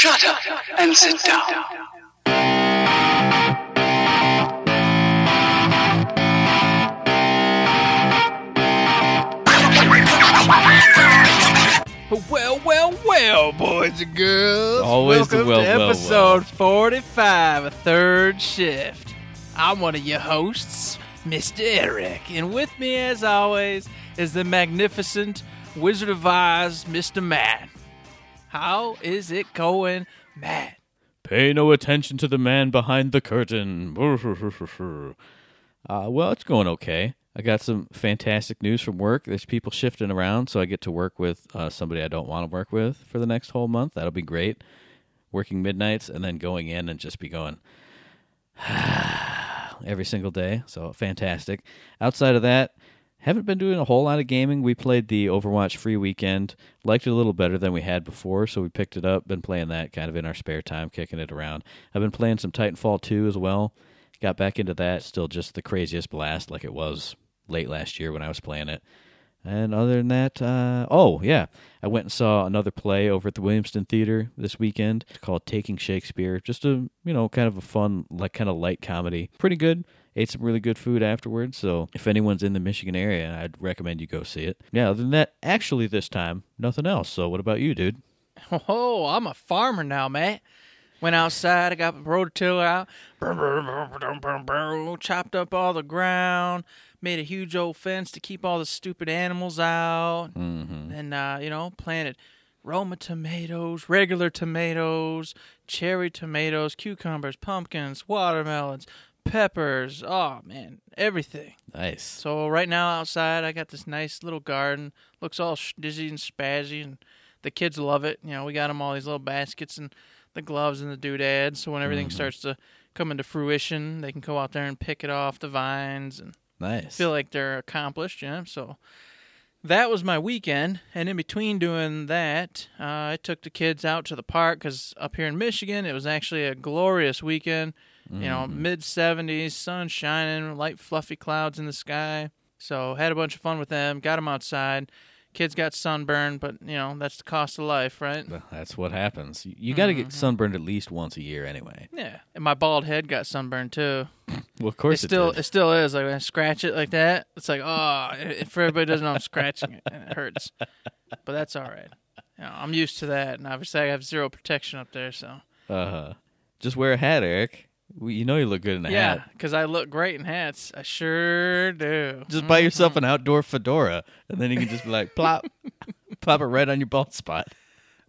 Shut up and sit down. Well, well, well, boys and girls. Always the Welcome well, to well, well. episode 45 of Third Shift. I'm one of your hosts, Mr. Eric, and with me, as always, is the magnificent Wizard of Oz, Mr. Matt. How is it going, Matt? Pay no attention to the man behind the curtain. uh, well, it's going okay. I got some fantastic news from work. There's people shifting around, so I get to work with uh, somebody I don't want to work with for the next whole month. That'll be great. Working midnights and then going in and just be going every single day. So fantastic. Outside of that, haven't been doing a whole lot of gaming. We played the Overwatch free weekend. Liked it a little better than we had before, so we picked it up. Been playing that kind of in our spare time, kicking it around. I've been playing some Titanfall 2 as well. Got back into that. Still just the craziest blast like it was late last year when I was playing it. And other than that, uh, oh yeah, I went and saw another play over at the Williamston Theater this weekend. It's called Taking Shakespeare. Just a you know kind of a fun like kind of light comedy. Pretty good. Ate some really good food afterwards. So if anyone's in the Michigan area, I'd recommend you go see it. Yeah. Other than that, actually this time nothing else. So what about you, dude? Oh, I'm a farmer now, Matt. Went outside, I got the rototiller out, brr, brr, brr, chopped up all the ground, made a huge old fence to keep all the stupid animals out, Mm-hmm. and uh, you know, planted Roma tomatoes, regular tomatoes, cherry tomatoes, cucumbers, pumpkins, watermelons, peppers. Oh man, everything. Nice. So right now outside, I got this nice little garden. Looks all sh- dizzy and spazzy, and the kids love it. You know, we got them all these little baskets and the gloves and the doodads. So when everything starts to come into fruition, they can go out there and pick it off the vines and Nice. feel like they're accomplished. You know, so that was my weekend. And in between doing that, uh, I took the kids out to the park because up here in Michigan, it was actually a glorious weekend. You know, mid 70s, sun shining, light fluffy clouds in the sky. So had a bunch of fun with them. Got them outside. Kids got sunburned, but you know that's the cost of life, right? Well, That's what happens. You, got to Mm-hmm. get sunburned at least once a year anyway. Yeah. And my bald head got sunburned too. Well, of course, It course still did. it still is. Like when I scratch it like that, it's like oh, if everybody doesn't know I'm scratching it and it hurts, but that's all right. You know, I'm used to that, and obviously I have zero protection up there, so Uh-huh. Just wear a hat, Eric. We- You know you look good in a yeah, hat. because I look great in hats. I sure do. Just buy yourself an outdoor fedora, and then you can just be like plop, plop it right on your bald spot.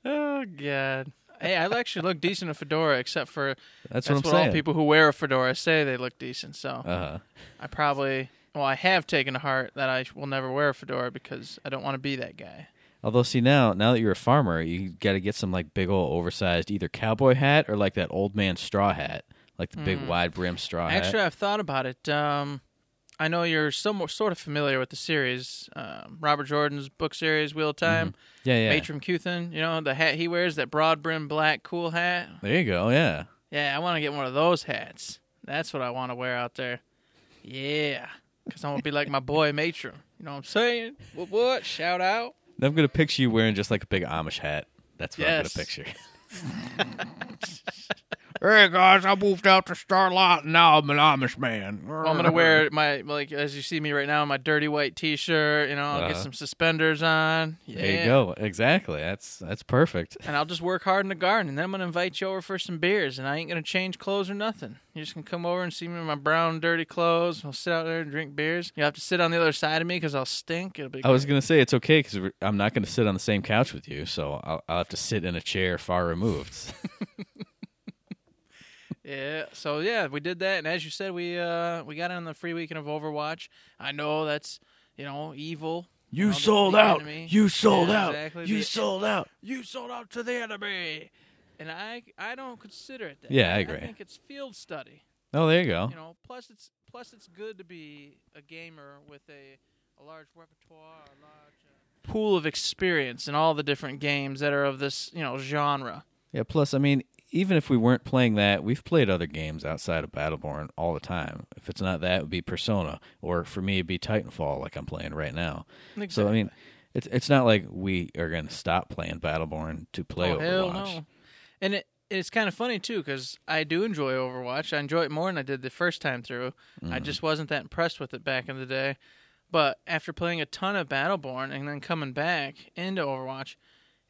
Oh god. Hey, I actually look decent in a fedora, except for That's, what I'm what saying. all people who wear a fedora say they look decent. So Uh-huh. I probably, well, I have taken to heart that I will never wear a fedora because I don't want to be that guy. Although, see now, now that you're a farmer, you got to get some like big old oversized either cowboy hat or like that old man straw hat, like the big wide brim straw hat. Mm. Actually, I've thought about it. Um, I know you're somewhat sort of familiar with the series, um, Robert Jordan's book series, Wheel of Time. yeah, yeah. Matrim Cauthon, you know the hat he wears, that broad brim black cool hat. There you go. Yeah. Yeah, I want to get one of those hats. That's what I want to wear out there. Yeah, because I want to be like my boy Matrim. You know what I'm saying? What? What? Shout out. I'm gonna picture you wearing just like a big Amish hat. That's what Yes. I'm gonna picture. Hey guys, I moved out to Starlight and now I'm an Amish man. Well, I'm gonna wear my like as you see me right now, my dirty white T-shirt. You know, I'll get Uh-huh. some suspenders on. Yeah. There you go. Exactly. That's that's perfect. And I'll just work hard in the garden, and then I'm gonna invite you over for some beers, and I ain't gonna change clothes or nothing. You're just gonna come over and see me in my brown, dirty clothes. We'll sit out there and drink beers. You'll have to sit on the other side of me because I'll stink. It'll be. I was gonna say it's okay because I'm not gonna sit on the same couch with you, so I'll, I'll have to sit in a chair far removed. Yeah. So yeah, we did that, and as you said, we uh we got in the free weekend of Overwatch. I know that's you know evil. You know, sold out. You sold Yeah, out. exactly. You The- sold out. You sold out to the enemy, and I I don't consider it that. Yeah, I agree. I think it's field study. oh, there you go. You know, plus it's plus it's good to be a gamer with a a large repertoire, a large uh, pool of experience in all the different games that are of this you know genre. Yeah. Plus, I mean, even if we weren't playing that, we've played other games outside of Battleborn all the time. If it's not that, it would be Persona, or for me, it'd be Titanfall, like I'm playing right now. So I mean, it's it's not like we are going to stop playing Battleborn to play oh, Overwatch. no. And it it's kind of funny too because I do enjoy Overwatch. I enjoy it more than I did the first time through. I mm-hmm. just wasn't that impressed with it back in the day. But after playing a ton of Battleborn and then coming back into Overwatch,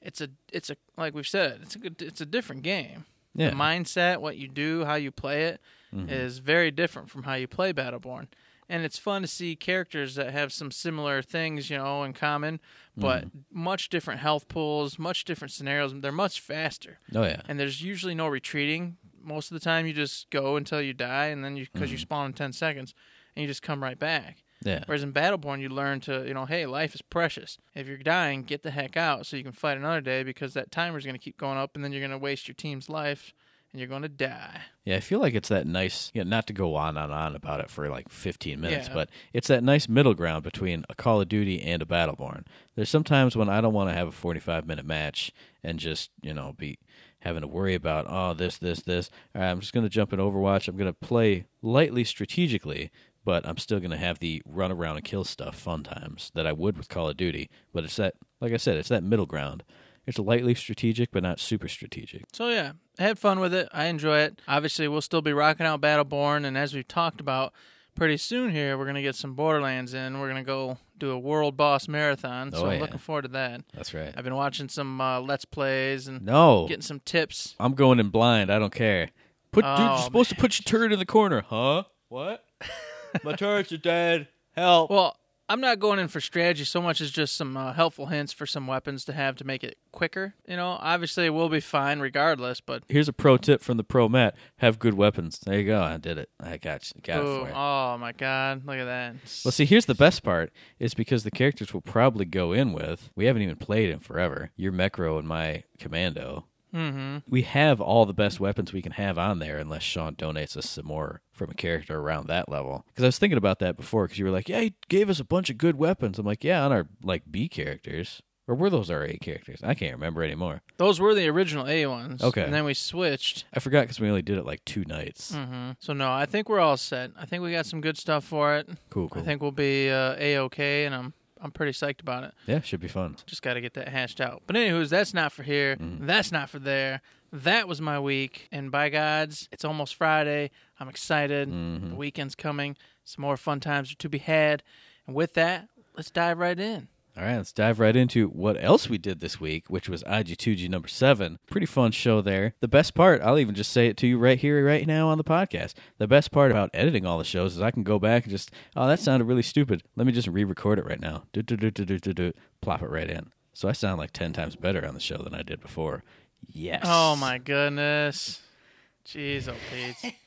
it's a it's a like we've said it's a good it's a different game. Yeah. The mindset, what you do, how you play it, is Mm-hmm. very different from how you play Battleborn. And it's fun to see characters that have some similar things, you know, in common, but Mm-hmm. much different health pools, much different scenarios. They're much faster, Oh yeah. and there's usually no retreating. Most of the time, you just go until you die, and then you because Mm-hmm. you spawn in ten seconds, and you just come right back. Yeah. Whereas in Battleborn, you learn to, you know, hey, life is precious. If you're dying, get the heck out so you can fight another day because that timer's going to keep going up and then you're going to waste your team's life and you're going to die. Yeah, I feel like it's that nice, you know, not to go on and on about it for like 15 minutes, Yeah. but it's that nice middle ground between a Call of Duty and a Battleborn. There's sometimes when I don't want to have a 45 minute match and just, you know, be having to worry about, oh, this, this, this. All right, I'm just going to jump in Overwatch. I'm going to play lightly strategically, but I'm still going to have the run around and kill stuff fun times that I would with Call of Duty. But it's that, like I said, it's that middle ground. It's lightly strategic, but not super strategic. So yeah, I had fun with it. I enjoy it. Obviously, we'll still be rocking out Battleborn, and as we've talked about, pretty soon here we're gonna get some Borderlands in. We're gonna go do a World Boss Marathon. So Oh, I'm looking forward to that. That's right. I've been watching some uh, Let's Plays and No. getting some tips. I'm going in blind. I don't care. Put dude, Oh, you're supposed to put your turret in the corner, huh? What? My turrets are dead. Help. Well, I'm not going in for strategy so much as just some uh, helpful hints for some weapons to have to make it quicker. You know, obviously we'll be fine regardless, but Here's a pro tip from the pro Matt. Have good weapons. There you go. I did it. I got you. Got it Ooh, for you. oh my god, look at that. Well, see, here's the best part is because the characters we'll probably go in with, we haven't even played in forever. Your Mecro and my Commando. Mm-hmm. We have all the best weapons we can have on there unless Sean donates us some more from a character around that level. Because I was thinking about that before because you were like, yeah, he gave us a bunch of good weapons. I'm like, yeah, on our like B characters. Or were those our A characters? I can't remember anymore. Those were the original A ones. Okay. And then we switched. I forgot because we only did it like two nights. hmm So no, I think we're all set. I think we got some good stuff for it. Cool, cool. I think we'll be uh, a okay, and I'm I'm pretty psyched about it. yeah, should be fun. Just got to get that hashed out. But anywho's, that's not for here. Mm-hmm. That's not for there. That was my week, and by gods, it's almost Friday. I'm excited. Mm-hmm. The weekend's coming. Some more fun times are to be had. And with that, let's dive right in. All right, let's dive right into what else we did this week, which was IG2G number seven. Pretty fun show there. The best part, I'll even just say it to you right here, right now on the podcast. The best part about editing all the shows is I can go back and just, oh, that sounded really stupid. Let me just re record it right now. Do, do, do, do, do, do, do. Plop it right in. So I sound like 10 times better on the show than I did before. Yes. Oh my goodness. Jeez, oh Pete.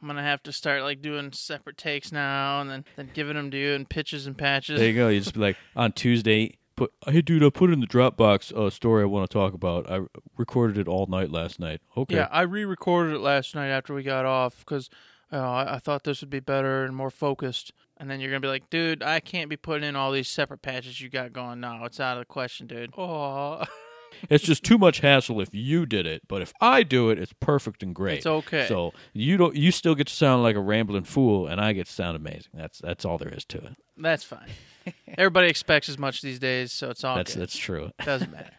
I'm gonna have to start like doing separate takes now, and then then giving them to you in pitches and patches. There you go. You just be like, on Tuesday, put, hey, dude, I put it in the Dropbox uh, story I want to talk about. I recorded it all night last night. Okay. Yeah, I re-recorded it last night after we got off because uh, I, I thought this would be better and more focused. And then you're gonna be like, dude, I can't be putting in all these separate patches you got going. No, it's out of the question, dude. Oh, It's just too much hassle if you did it, but if I do it, it's perfect and great. It's okay. So you don't, you still get to sound like a rambling fool, and I get to sound amazing. That's that's all there is to it. that's fine. Everybody expects as much these days, so it's all That's good. that's true. Doesn't matter.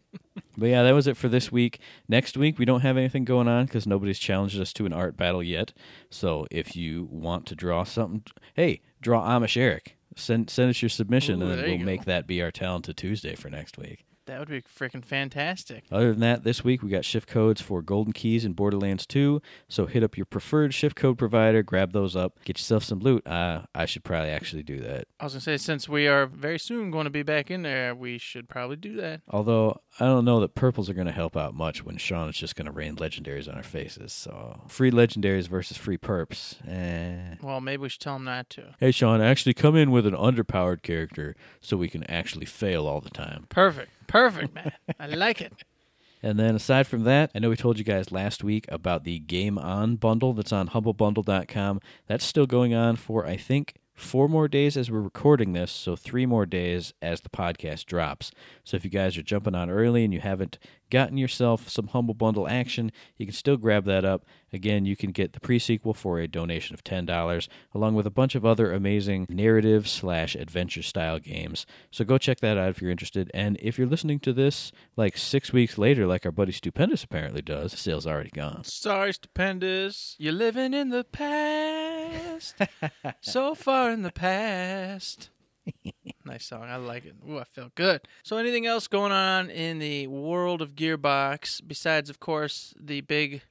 But yeah, that was it for this week. Next week we don't have anything going on because nobody's challenged us to an art battle yet. So if you want to draw something, hey, draw Amish Eric. Send send us your submission, Ooh, and then we'll go. make that be our talented Tuesday for next week. That would be freaking fantastic. Other than that, this week we got shift codes for Golden Keys and Borderlands 2. So hit up your preferred shift code provider, grab those up, get yourself some loot. Uh, I should probably actually do that. I was gonna say, since we are very soon going to be back in there, we should probably do that. Although I don't know that purples are going to help out much when Sean is just going to rain legendaries on our faces. So free legendaries versus free perps. Eh. Well, maybe we should tell him not to. Hey Sean, actually come in with an underpowered character so we can actually fail all the time. Perfect, perfect, man. I like it. And then aside from that, I know we told you guys last week about the Game On bundle that's on humblebundle.com. That's still going on for I think four more days as we're recording this, so three more days as the podcast drops. So if you guys are jumping on early and you haven't gotten yourself some Humble Bundle action, you can still grab that up. Again, you can get the pre-sequel for a donation of $10, along with a bunch of other amazing narrative slash adventure style games. So go check that out if you're interested. And if you're listening to this like six weeks later, like our buddy Stupendous apparently does, the sale's already gone. Sorry, stupendous. You're living in the past. so far in the past. nice song. I like it. Ooh, I felt good. So, anything else going on in the world of Gearbox besides, of course, the big,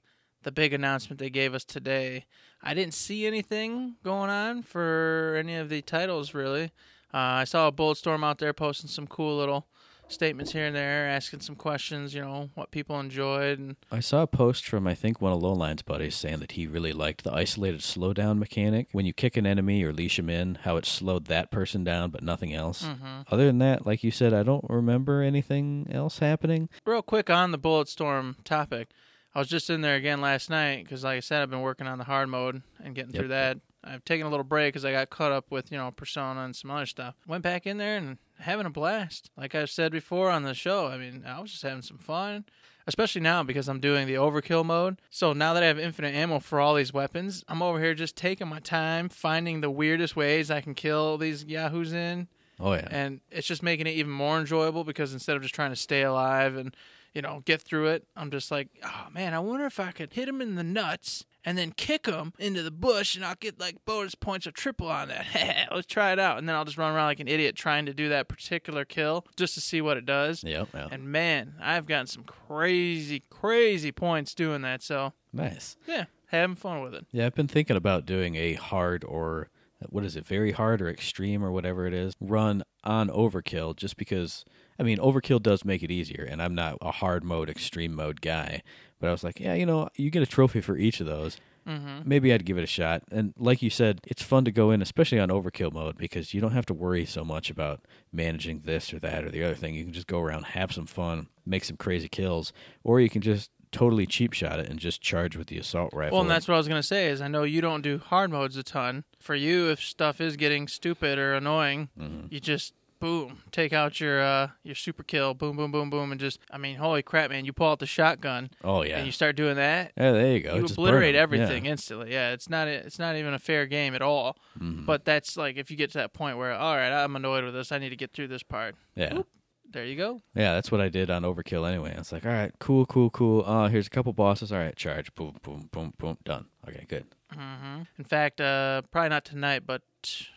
the big announcement they gave us today? I didn't see anything going on for any of the titles really. Uh, I saw a Bulletstorm out there posting some cool little statements here and there, asking some questions. You know what people enjoyed and I saw a post from I think one of Lowline's buddies saying that he really liked the isolated slowdown mechanic. When you kick an enemy or leash him in, how it slowed that person down but nothing else. Mm-hmm. Other than that, like you said, I don't remember anything else happening. Real quick on the Bulletstorm topic, I was just in there again last night because, like I said, I've been working on the hard mode and getting Yep. through that. I've taken a little break because I got caught up with you know Persona and some other stuff. Went back in there and having a blast. Like I've said before on the show, I mean, I was just having some fun. Especially now because I'm doing the overkill mode. So now that I have infinite ammo for all these weapons, I'm over here just taking my time, finding the weirdest ways I can kill these yahoos in Oh yeah. and it's just making it even more enjoyable because instead of just trying to stay alive and you know get through it i'm just like oh man i wonder if i could hit him in the nuts and then kick him into the bush and i'll get like bonus points of triple on that let's try it out and then i'll just run around like an idiot trying to do that particular kill just to see what it does Yep, yep. and man i've gotten some crazy crazy points doing that so nice. yeah having fun with it Yeah, I've been thinking about doing a hard or what is it, very hard or extreme or whatever it is, run on overkill just because I mean overkill does make it easier and I'm not a hard mode, extreme mode guy. But I was like, yeah, you know, you get a trophy for each of those. mm-hmm. Maybe I'd give it a shot. And like you said, it's fun to go in, especially on overkill mode, because you don't have to worry so much about managing this or that or the other thing. You can just go around, have some fun, make some crazy kills, or you can just totally cheap shot it and just charge with the assault rifle. Well, and that's what I was gonna say is I know you don't do hard modes a ton. For you, if stuff is getting stupid or annoying, Mm-hmm. you just boom take out your uh your super kill, boom boom boom boom, and just I mean, holy crap, man! You pull out the shotgun oh yeah, and you start doing that. yeah, there you go. You Just obliterate everything Yeah. instantly. Yeah, it's not it's not even a fair game at all. Mm-hmm. But that's like if you get to that point where all right, I'm annoyed with this. I need to get through this part. Yeah. Oop. There you go. Yeah, that's what I did on Overkill anyway. I was like, all right, cool, cool, cool. Uh, here's a couple bosses. All right, charge. Boom, boom, boom, boom. Done. Okay, good. hmm In fact, uh, probably not tonight, but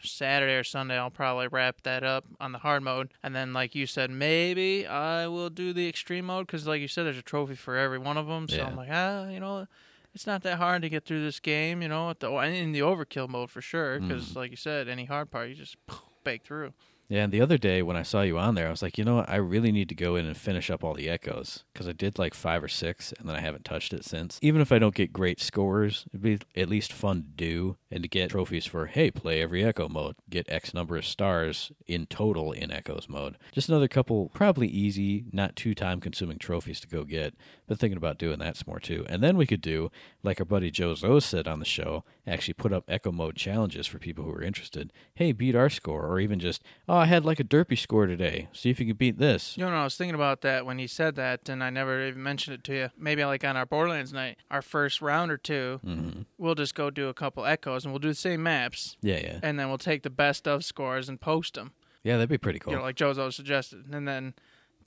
Saturday or Sunday, I'll probably wrap that up on the hard mode. And then, like you said, maybe I will do the extreme mode because, like you said, there's a trophy for every one of them. So Yeah. I'm like, ah, you know, it's not that hard to get through this game, you know, at the, in the overkill mode for sure. Because, like you said, any hard part, you just bake through. Yeah, and the other day when I saw you on there, I was like, you know what? I really need to go in and finish up all the echoes because I did like five or six, and then I haven't touched it since. Even if I don't get great scores, it'd be at least fun to do and to get trophies for hey, play every echo mode, get X number of stars in total in echoes mode. Just another couple, probably easy, not too time consuming trophies to go get. But thinking about doing that some more too, and then we could do like our buddy Joe Zoe said on the show, actually put up echo mode challenges for people who are interested. Hey, beat our score, or even just oh, I had like a derpy score today. See if you can beat this. You know, I was thinking about that when he said that, and I never even mentioned it to you. Maybe like on our Borderlands night, our first round or 2 Mm-hmm. we'll just go do a couple echoes, and we'll do the same maps, Yeah, yeah, and then we'll take the best of scores and post them. yeah. That'd be pretty cool. You know, like Jozo suggested, and then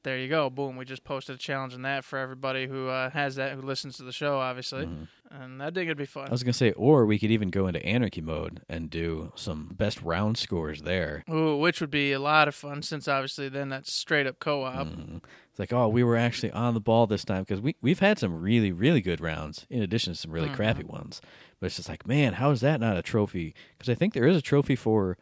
there you go, boom. We just posted a challenge in that for everybody who uh, has that, who listens to the show, obviously, and I think it'd be fun. Mm-hmm. I was gonna say, or we could even go into anarchy mode and do some best round scores there. Ooh, which would be a lot of fun, since obviously then that's straight up co-op. Mhm. It's like, oh, we were actually on the ball this time because we we've had some really really good rounds in addition to some really crappy ones. But it's just like, man, how is that not a trophy? Because I think there is a trophy for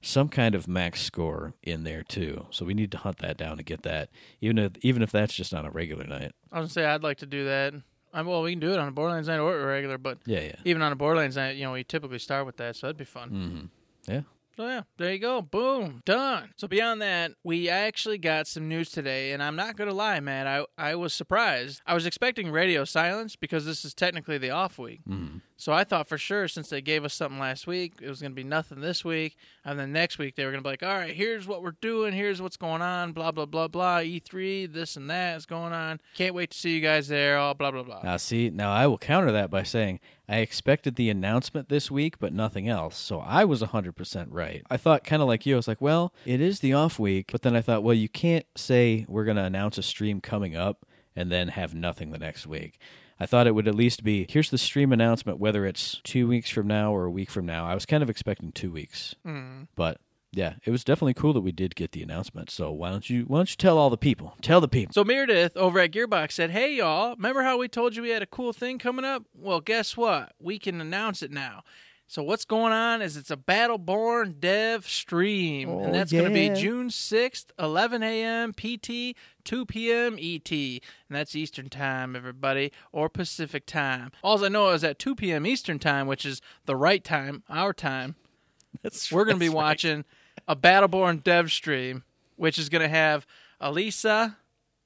some kind of max score in there too. So we need to hunt that down to get that, even if even if that's just on a regular night. I was gonna say I'd like to do that. I well, we can do it on a Borderlands night or a regular, but Yeah, yeah. even on a Borderlands night, you know, we typically start with that, so that'd be fun. Mm-hmm. Yeah. So yeah, there you go. Boom, done. So beyond that, we actually got some news today, and I'm not gonna lie, man. I I was surprised. I was expecting radio silence because this is technically the off week. Mhm. So I thought for sure, since they gave us something last week, it was going to be nothing this week. And then next week, they were going to be like, all right, here's what we're doing. Here's what's going on. Blah, blah, blah, blah. E3, this and that is going on. Can't wait to see you guys there. All blah, blah, blah. Now, see, now I will counter that by saying I expected the announcement this week, but nothing else. So I was 100% right. I thought kind of like you. I was like, well, it is the off week, but then I thought, well, you can't say we're going to announce a stream coming up and then have nothing the next week. I thought it would at least be here's the stream announcement, whether it's two weeks from now or a week from now. I was kind of expecting two weeks, mm. but yeah, it was definitely cool that we did get the announcement. So why don't you why don't you tell all the people? Tell the people. So Meredith over at Gearbox said, "Hey y'all, remember how we told you we had a cool thing coming up? Well, guess what? We can announce it now." So what's going on is it's a Battleborn dev stream, Oh, and that's going to be June sixth, 11 a.m. PT, 2 p.m. ET, and that's Eastern time, everybody, or Pacific time. All I know is at 2 p.m. Eastern time, which is the right time, our time. That's We're going to be right. watching a Battleborn dev stream, which is going to have Elisa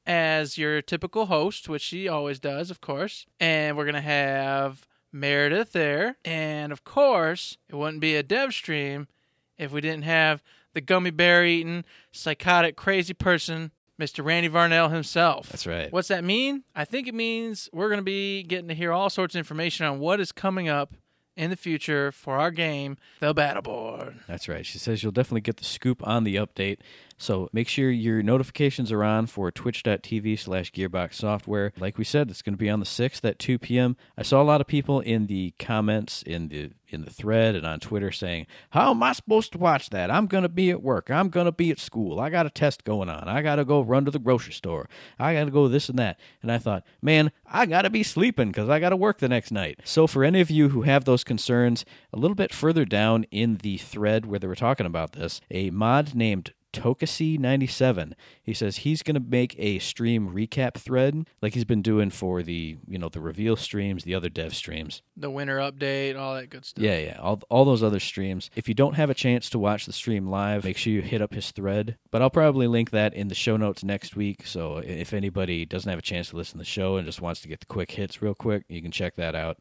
as your typical host, which she always does, of course. And we're going to have Meredith there. And of course, it wouldn't be a dev stream if we didn't have the gummy bear eating, psychotic, crazy person, Mr. Randy Varnell himself. That's right. What's that mean? I think it means we're going to be getting to hear all sorts of information on what is coming up in the future for our game, The Battleborn. That's right. She says you'll definitely get the scoop on the update. So make sure your notifications are on for twitch.tv slash gearbox software. Like we said, it's going to be on the 6th at 2 p.m. I saw a lot of people in the comments in the in the thread and on Twitter saying, How am I supposed to watch that? I'm going to be at work. I'm going to be at school. I got a test going on. I got to go run to the grocery store. I got to go this and that. And I thought, man, I got to be sleeping because I got to work the next night. So for any of you who have those concerns, a little bit further down in the thread where they were talking about this, a mod named Tokasi97. He says he's going to make a stream recap thread like he's been doing for the, you know, the reveal streams, the other dev streams. the winter update, all that good stuff. Yeah, yeah, all all those other streams. If you don't have a chance to watch the stream live, make sure you hit up his thread. But I'll probably link that in the show notes next week. So if anybody doesn't have a chance to listen to the show and just wants to get the quick hits real quick, you can check that out.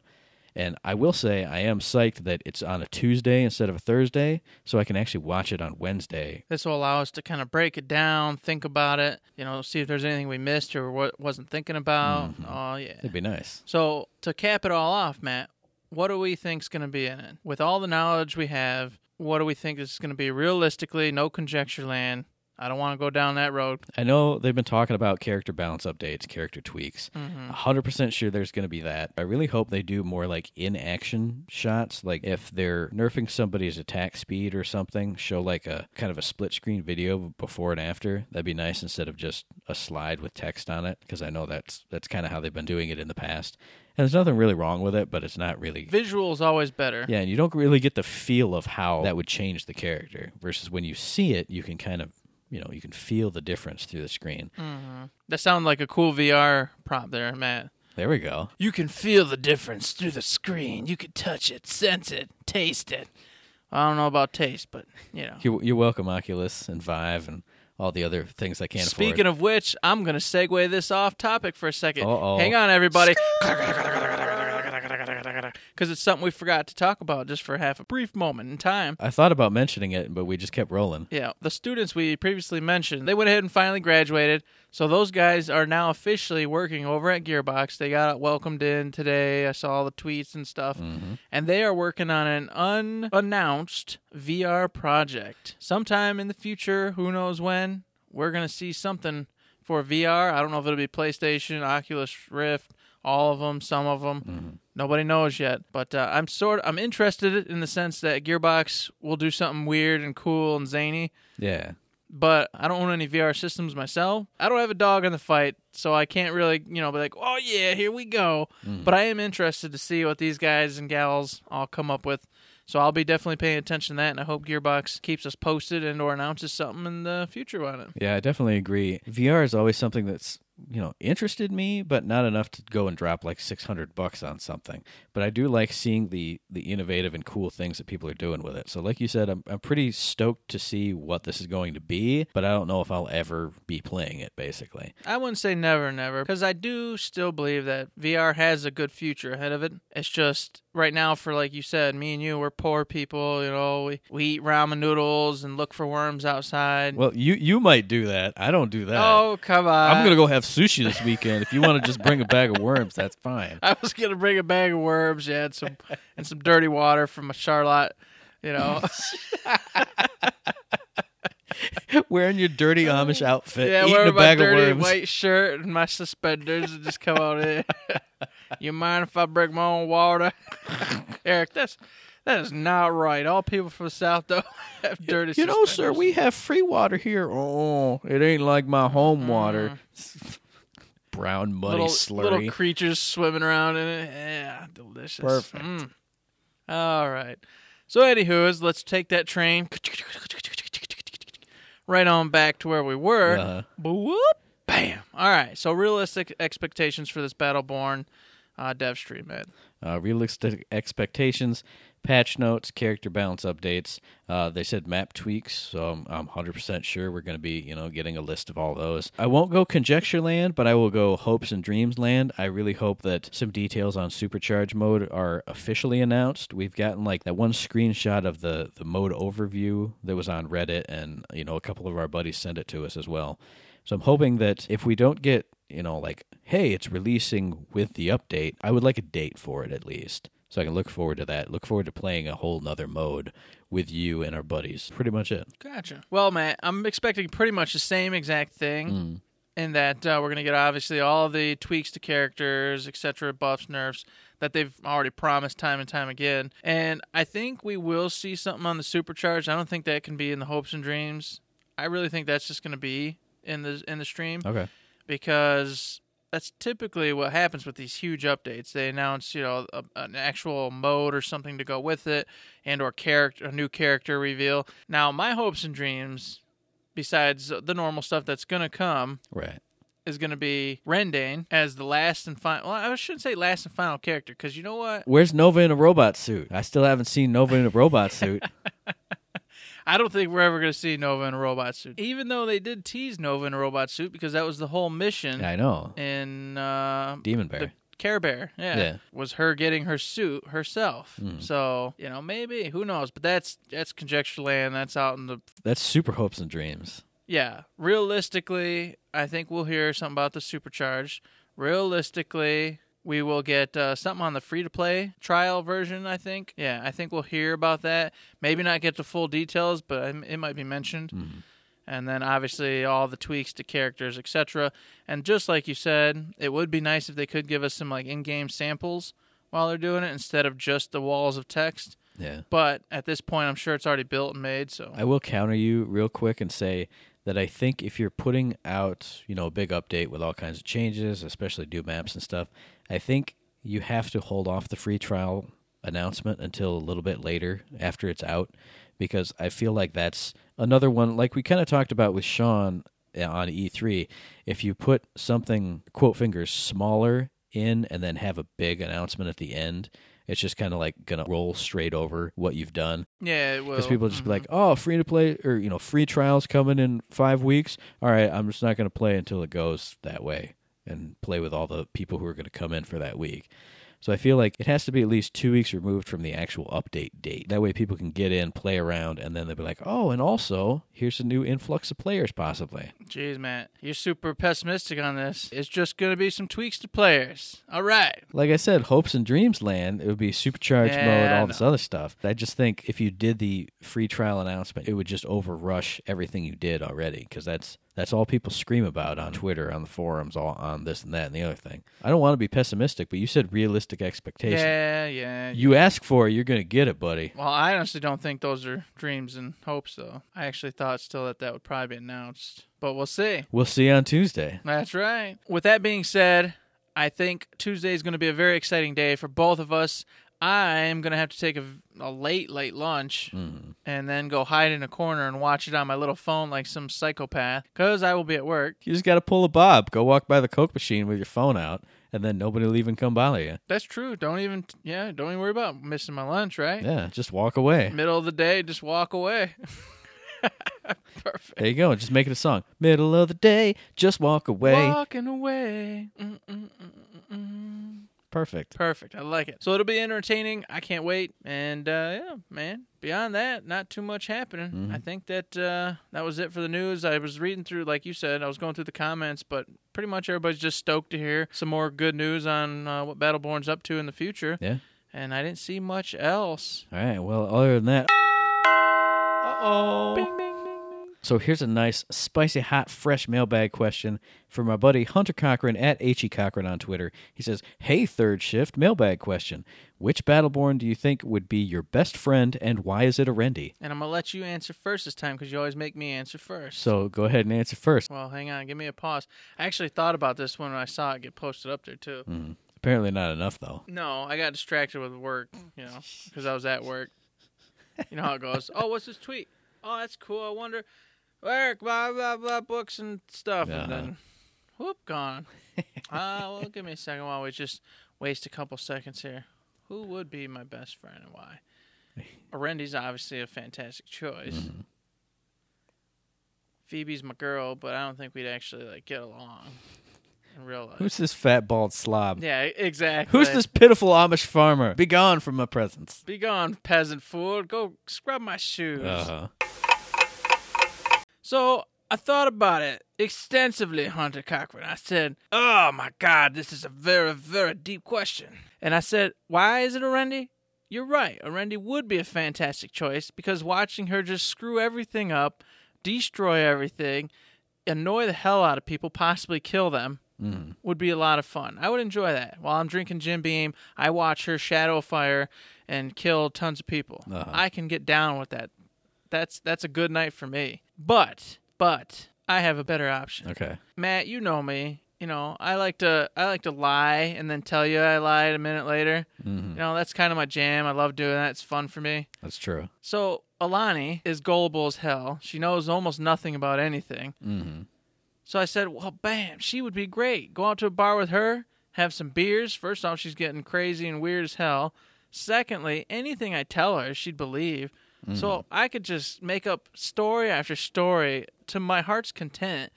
And I will say I am psyched that it's on a Tuesday instead of a Thursday, so I can actually watch it on Wednesday. This will allow us to kind of break it down, think about it, you know, see if there's anything we missed or what wasn't thinking about. Mm-hmm. Oh yeah. It'd be nice. So to cap it all off, Matt, what do we think's going to be in it? With all the knowledge we have, what do we think is going to be realistically? No conjecture land. I don't want to go down that road. I know they've been talking about character balance updates, character tweaks. Mm-hmm. 100% sure there's going to be that. I really hope they do more like in action shots. Like if they're nerfing somebody's attack speed or something, show like a kind of a split screen video before and after. That'd be nice instead of just a slide with text on it because I know that's that's kind of how they've been doing it in the past. And there's nothing really wrong with it, but it's not really Visual is always better. yeah, and you don't really get the feel of how that would change the character versus when you see it, you can kind of, you know, you can feel the difference through the screen. Mm-hmm. That sounded like a cool VR prop there, Matt. There we go. You can feel the difference through the screen. You can touch it, sense it, taste it. I don't know about taste, but you know. You're, you're welcome, Oculus and Vive and all the other things I can't Speaking afford. of which, I'm going to segue this off topic for a 2nd Uh-oh. Hang on, everybody. Because it's something we forgot to talk about just for half a brief moment in time. I thought about mentioning it, but we just kept rolling. Yeah, the students we previously mentioned, they went ahead and finally graduated. So those guys are now officially working over at Gearbox. They got welcomed in today. I saw all the tweets and stuff. Mm-hmm. And they are working on an unannounced VR project. Sometime in the future, who knows when, we're going to see something for VR. I don't know if it'll be PlayStation, Oculus Rift, all of them, some of them. Mm-hmm. Nobody knows yet, but uh, I'm sort I'm interested in the sense that Gearbox will do something weird and cool and zany. Yeah. But I don't own any VR systems myself. I don't have a dog in the fight, so I can't really, you know, be like, "Oh yeah, here we go." But I am interested to see what these guys and gals all come up with. So I'll be definitely paying attention to that, and I hope Gearbox keeps us posted and or announces something in the future on it. Yeah, I definitely agree. VR is always something that's you know interested me, but not enough to go and drop like six hundred bucks on something. But I do like seeing the the innovative and cool things that people are doing with it. So, like you said, I'm I'm pretty stoked to see what this is going to be, but I don't know if I'll ever be playing it. Basically, I wouldn't say never, never, because I do still believe that VR has a good future ahead of it. It's just right now for like you said, me and you, we're poor people. You know, we, we eat ramen noodles and look for worms outside. Well, you you might do that. I don't do that. oh come on! I'm gonna go have sushi this weekend. If you want to just bring a bag of worms, that's fine. I was gonna bring a bag of worms, yeah, and some and some dirty water from a Charlotte. You know, Wearing your dirty Amish outfit, yeah, eating wearing a my bag of worms. white shirt and my suspenders, and just come on in. you mind if I bring my own water, Eric? That's that is not right. All people from the South don't have dirty. You know, sir, we have free water here. Oh, it ain't like my home water. Brown muddy little, slurry. little creatures swimming around in it. Yeah, delicious. Perfect. Mm. All right. So, anywho's, let's take that train right on back to where we were. Uh-huh. Bam. All right. So, realistic expectations for this Battleborn uh, dev stream, man. uh, realistic expectations, patch notes, character balance updates. Uh, they said map tweaks, so I'm, I'm 100% sure we're going to be, you know, getting a list of all those. I won't go conjecture land, but I will go hopes and dreams land. I really hope that some details on supercharge mode are officially announced. We've gotten like that one screenshot of the the mode overview that was on Reddit, and you know, a couple of our buddies sent it to us as well. So I'm hoping that if we don't get, you know, like, hey, it's releasing with the update, I would like a date for it at least. So I can look forward to that. Look forward to playing a whole nother mode with you and our buddies. Pretty much it. Gotcha. Well, Matt, I'm expecting pretty much the same exact thing. Mm. In that uh, we're going to get obviously all the tweaks to characters, etc., buffs, nerfs that they've already promised time and time again. And I think we will see something on the supercharge. I don't think that can be in the hopes and dreams. I really think that's just going to be in the in the stream Okay. because that's typically what happens with these huge updates. They announce, you know, a, an actual mode or something to go with it, and or character, a new character reveal. Now, my hopes and dreams, besides the normal stuff that's gonna come, Right. is gonna be Rendain as the last and final. Well, I shouldn't say last and final character because you know what? Where's Nova in a robot suit? I still haven't seen Nova in a robot suit. I don't think we're ever gonna see Nova in a robot suit, even though they did tease Nova in a robot suit because that was the whole mission I know. in uh, Demon Bear. the Care Bear, yeah, Yeah. was her getting her suit herself. Mm. So you know, maybe who knows? But that's that's conjecture land. That's out in the That's super hopes and dreams. yeah. Realistically, I think we'll hear something about the supercharged. Realistically, we will get uh, something on the free to play trial version. I think. Yeah, I think we'll hear about that. Maybe not get the full details, but it might be mentioned Mm. and then obviously all the tweaks to characters, etc. And just like you said, it would be nice if they could give us some like in-game samples while they're doing it instead of just the walls of text. Yeah. But at this point, I'm sure it's already built and made. So I will counter you real quick and say that I think if you're putting out, you know, a big update with all kinds of changes, especially new maps and stuff, I think you have to hold off the free trial announcement until a little bit later after it's out because I feel like that's another one like we kind of talked about with Sean uh, on E3. If you put something quote fingers smaller in and then have a big announcement at the end, it's just kind of like going to roll straight over what you've done yeah, it will. because people just be Mhm. like, "Oh, free to play or you know, free trials coming in five weeks. All right, I'm just not going to play until it goes that way and play with all the people who are going to come in for that week." So I feel like it has to be at least two weeks removed from the actual update date. That way, people can get in, play around, and then they'll be like, "Oh, and also here's a new influx of players, possibly." Jeez, Matt, you're super pessimistic on this. It's just gonna be some tweaks to players. All right. Like I said, hopes and dreams land. It would be supercharged Yeah, mode, all this other stuff. I just think if you did the free trial announcement, it would just overrush everything you did already because that's that's all people scream about on mm-hmm. Twitter, on the forums, all on this and that and the other thing. I don't want to be pessimistic, but you said realistic expectations. Yeah, yeah. You ask for it, you're going to get it, buddy. Well, I honestly don't think those are dreams and hopes, though. I actually thought still that that would probably be announced, but we'll see. We'll see on Tuesday. That's right. With that being said, I think Tuesday is going to be a very exciting day for both of us. I am going to have to take a, a late, late lunch Mm. and then go hide in a corner and watch it on my little phone like some psychopath because I will be at work. You just got to pull a bob. Go walk by the Coke machine with your phone out, and then nobody will even come bother you. That's true. Don't even, yeah, don't even worry about missing my lunch, right? Yeah, just walk away. Middle of the day, just walk away. Perfect. There you go. Just make it a song. Middle of the day, just walk away. Walking away. Mm-mm-mm-mm-mm. Perfect. Perfect. I like it. So it'll be entertaining. I can't wait. And uh, yeah, man. Beyond that, not too much happening. I think that uh, that was it for the news. I was reading through, like you said, I was going through the comments, but pretty much everybody's just stoked to hear some more good news on uh, what Battleborn's up to in the future. Yeah. And I didn't see much else. All right. Well, other than that, Uh-oh. Bing, bing, bing, bing. So here's a nice, spicy, hot, fresh mailbag question from my buddy Hunter Cochran at HE Cochran on Twitter. He says, "Hey, third shift mailbag question: Which Battleborn do you think would be your best friend, and why is it Orendi?" And I'm going to let you answer first this time because you always make me answer first. So go ahead and answer first. well, hang on. Give me a pause. I actually thought about this when I saw it get posted up there, too. Mm, apparently not enough though. No, I got distracted with work, you know, because I was at work. You know how it goes. Oh, what's this tweet? Oh, that's cool. I wonder, work, blah blah blah, books and stuff, Uh-huh. and then, whoop, gone. uh, well, give me a second while we just waste a couple seconds here. Who would be my best friend and why? Orendi's obviously a fantastic choice. Mm-hmm. Phoebe's my girl, but I don't think we'd actually like get along in real life. Who's this fat bald slob? yeah, exactly. Who's this pitiful Amish farmer? Be gone from my presence. Be gone, peasant fool. Go scrub my shoes. Uh-huh. So I thought about it extensively, Hunter Cochran. I said, Oh my God, this is a very, very deep question. And I said, Why is it Orendi? You're right. Orendi would be a fantastic choice because watching her just screw everything up, destroy everything, annoy the hell out of people, possibly kill them, would be a lot of fun. I would enjoy that. While I'm drinking Jim Beam, I watch her shadow fire and kill tons of people. Uh-huh. I can get down with that. That's that's a good night for me. But but I have a better option. Okay. Matt, you know me. You know, I like to I like to lie and then tell you I lied a minute later. Mm-hmm. You know, that's kind of my jam. I love doing that. It's fun for me. That's true. So Alani is gullible as hell. She knows almost nothing about anything. Mm-hmm. So I said, well, bam, she would be great. Go out to a bar with her, have some beers. First off, she's getting crazy and weird as hell. Secondly, anything I tell her, she'd believe. So I could just make up story after story to my heart's content,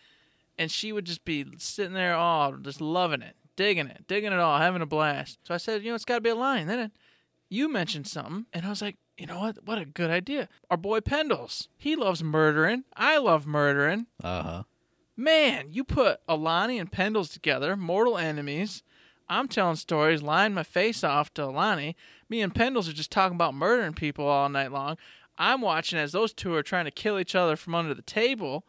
and she would just be sitting there, all just loving it, digging it, digging it all, having a blast. So I said, you know, it's got to be a line. Then it, you mentioned something, and I was like, you know what? What a good idea. Our boy Pendles, he loves murdering. I love murdering. Uh huh. Man, you put Alani and Pendles together, mortal enemies. I'm telling stories, lying my face off to Alani. Me and Pendles are just talking about murdering people all night long. I'm watching as those two are trying to kill each other from under the table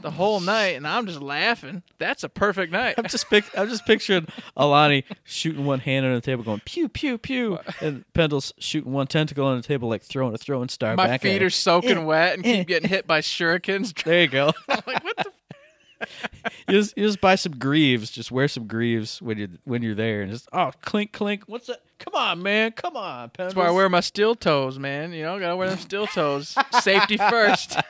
the whole night, and I'm just laughing. That's a perfect night. I'm just pic- I'm just picturing Alani shooting one hand on the table, going pew pew pew, and Pendle's shooting one tentacle on the table, like throwing a throwing star. My feet are soaking eh, wet and keep eh, getting eh. hit by shurikens. There you go. like, what the? you just you just buy some greaves. Just wear some greaves when you're when you're there, and just oh clink clink. What's that? Come on, man. Come on, Pendles. That's why I wear my steel toes, man. You know, gotta wear them steel toes. Safety first.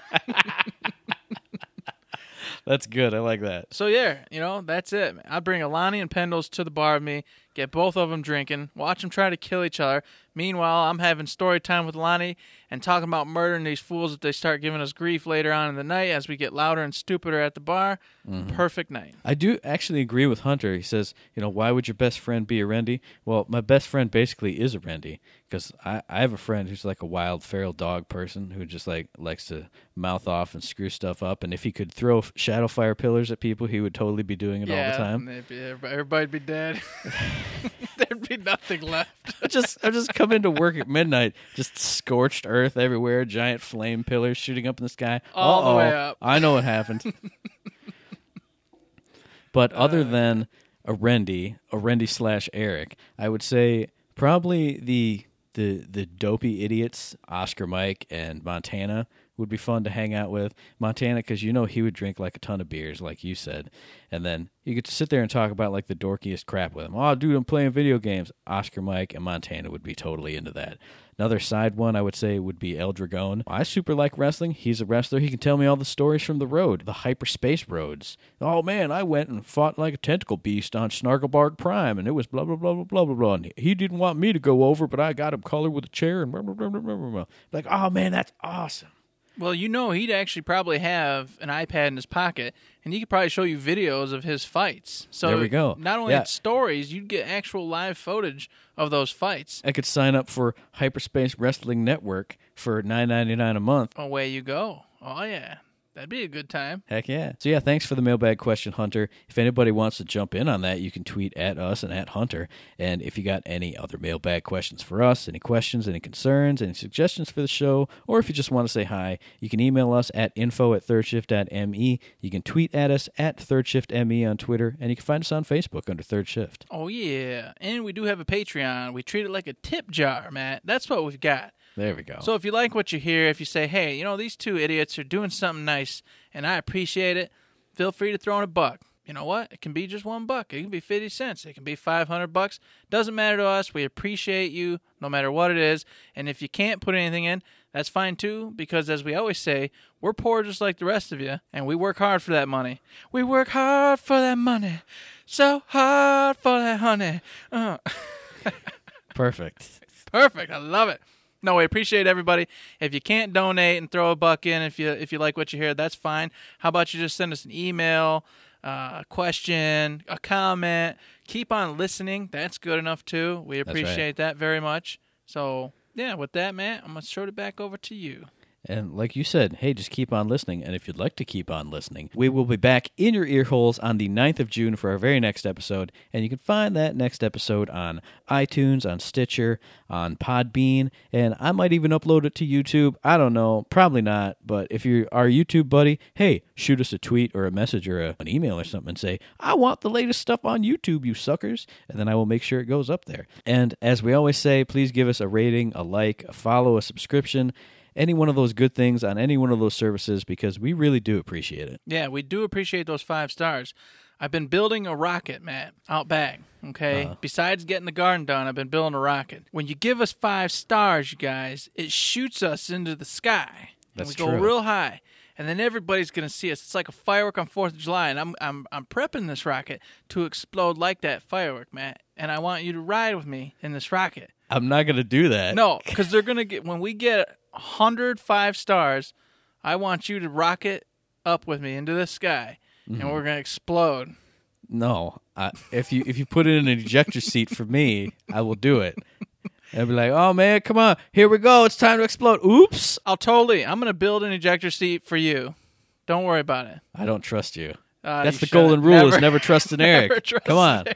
That's good. I like that. So yeah, you know that's it. I bring Alani and Pendles to the bar with me, get both of them drinking, watch them try to kill each other. Meanwhile, I'm having story time with Lonnie and talking about murdering these fools if they start giving us grief later on in the night as we get louder and stupider at the bar. Mm-hmm. Perfect night. I do actually agree with Hunter. He says, you know, why would your best friend be Orendi? Well, my best friend basically is Orendi because I, I have a friend who's like a wild feral dog person who just like likes to mouth off and screw stuff up. And if he could throw shadow fire pillars at people, he would totally be doing it all the time. they'd be- everybody- everybody'd be dead. There'd be nothing left. I just I just come into work at midnight, just scorched earth everywhere, giant flame pillars shooting up in the sky. All the Uh-oh, way up. I know what happened. but Uh. other than Orendi, Orendi slash Eric, I would say probably the the the dopey idiots, Oscar Mike and Montana would be fun to hang out with. Montana, because you know he would drink like a ton of beers, like you said, and then you get to sit there and talk about like the dorkiest crap with him. Oh, dude, I'm playing video games. Oscar Mike and Montana would be totally into that. Another side one I would say would be El Dragon. I super like wrestling. He's a wrestler. He can tell me all the stories from the road, the hyperspace roads. Oh man, I went and fought like a tentacle beast on Snarglebarg Prime, and it was blah blah blah blah blah blah blah. And he didn't want me to go over, but I got him colored with a chair and blah blah blah blah blah. blah. Like, oh man, that's awesome. Well, you know, he'd actually probably have an iPad in his pocket, and he could probably show you videos of his fights. So There we go. Not only Yeah. stories, you'd get actual live footage of those fights. I could sign up for Hyperspace Wrestling Network for nine ninety nine a month. Away you go. Oh yeah, that'd be a good time. Heck yeah. So yeah, thanks for the mailbag question, Hunter. If anybody wants to jump in on that, you can tweet at us and at Hunter. And if you got any other mailbag questions for us, any questions, any concerns, any suggestions for the show, or if you just want to say hi, you can email us at info at thirdshift.me. You can tweet at us at thirdshiftme on Twitter, and you can find us on Facebook under Third Shift. Oh yeah, and we do have a Patreon. We treat it like a tip jar, Matt. That's what we've got. There we go. So if you like what you hear, if you say, "Hey, you know, these two idiots are doing something nice, and I appreciate it," feel free to throw in a buck. You know what? It can be just one buck. It can be fifty cents. It can be five hundred bucks. Doesn't matter to us. We appreciate you no matter what it is. And if you can't put anything in, that's fine too. Because as we always say, we're poor just like the rest of you, and we work hard for that money. We work hard for that money, so hard for that honey. Uh. Perfect. Perfect. I love it. No, we appreciate everybody. If you can't donate and throw a buck in, if you if you like what you hear, that's fine. How about you just send us an email, uh, a question, a comment. Keep on listening. That's good enough too. We right. appreciate that very much. So yeah, with that, Matt, I'm gonna throw it back over to you. And like you said, hey, just keep on listening. And if you'd like to keep on listening, we will be back in your ear holes on the 9th of June for our very next episode. And you can find that next episode on iTunes, on Stitcher, on Podbean, and I might even upload it to YouTube. I don't know, probably not. But if you're our YouTube buddy, hey, shoot us a tweet or a message or a, an email or something and say, I want the latest stuff on YouTube, you suckers. And then I will make sure it goes up there. And as we always say, please give us a rating, a like, a follow, a subscription any one of those good things on any one of those services because we really do appreciate it. Yeah, we do appreciate those five stars. I've been building a rocket, Matt, out back. Okay. Uh-huh. Besides getting the garden done, I've been building a rocket. When you give us five stars, you guys, it shoots us into the sky. That's and we go real high. And then everybody's gonna see us. It's like a firework on Fourth of July, and I'm I'm I'm prepping this rocket to explode like that firework, Matt. And I want you to ride with me in this rocket. I'm not going to do that. No, because they're gonna get when we get hundred five stars. I want you to rocket up with me into the sky, Mm-hmm. and we're gonna explode. No. I, if you if you put it in an ejector seat for me, I will do it. I'll be like, "Oh man, come on. Here we go. It's time to explode." Oops. I'll totally. I'm gonna build an ejector seat for you. Don't worry about it. I don't trust you. Uh, That's you the shouldn't. golden rule Never- is never trust an Eric. trust come on.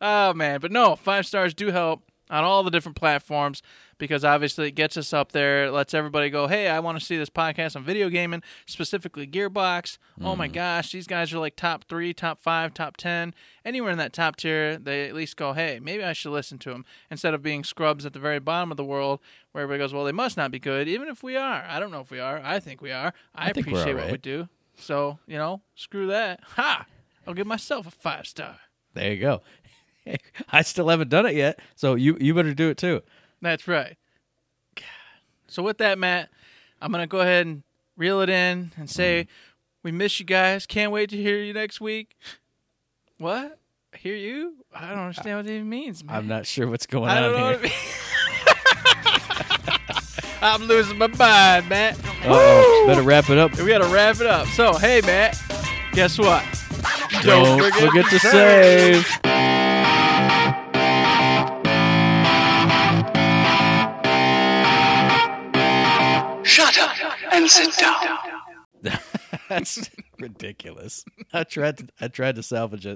Oh man, but no, five stars do help on all the different platforms because obviously it gets us up there, it lets everybody go, "Hey, I want to see this podcast on video gaming, specifically Gearbox." Oh my mm. gosh, these guys are like top 3, top 5, top 10. Anywhere in that top tier, they at least go, "Hey, maybe I should listen to them." Instead of being scrubs at the very bottom of the world where everybody goes, "Well, they must not be good," even if we are. I don't know if we are. I think we are. I, I appreciate what we do. So, you know, screw that. Ha! I'll give myself a 5 star. There you go. I still haven't done it yet, so you you better do it too. That's right. God. So with that, Matt, I'm gonna go ahead and reel it in and say mm-hmm. we miss you guys. Can't wait to hear you next week. What? Hear you? I don't understand what that even means. Man. I'm not sure what's going I don't know on what here. it means. I'm losing my mind, Matt. Uh-oh. Better wrap it up. We gotta wrap it up. So hey, Matt, guess what? Don't forget to save. And sit down. That's ridiculous. I tried to I tried to salvage it.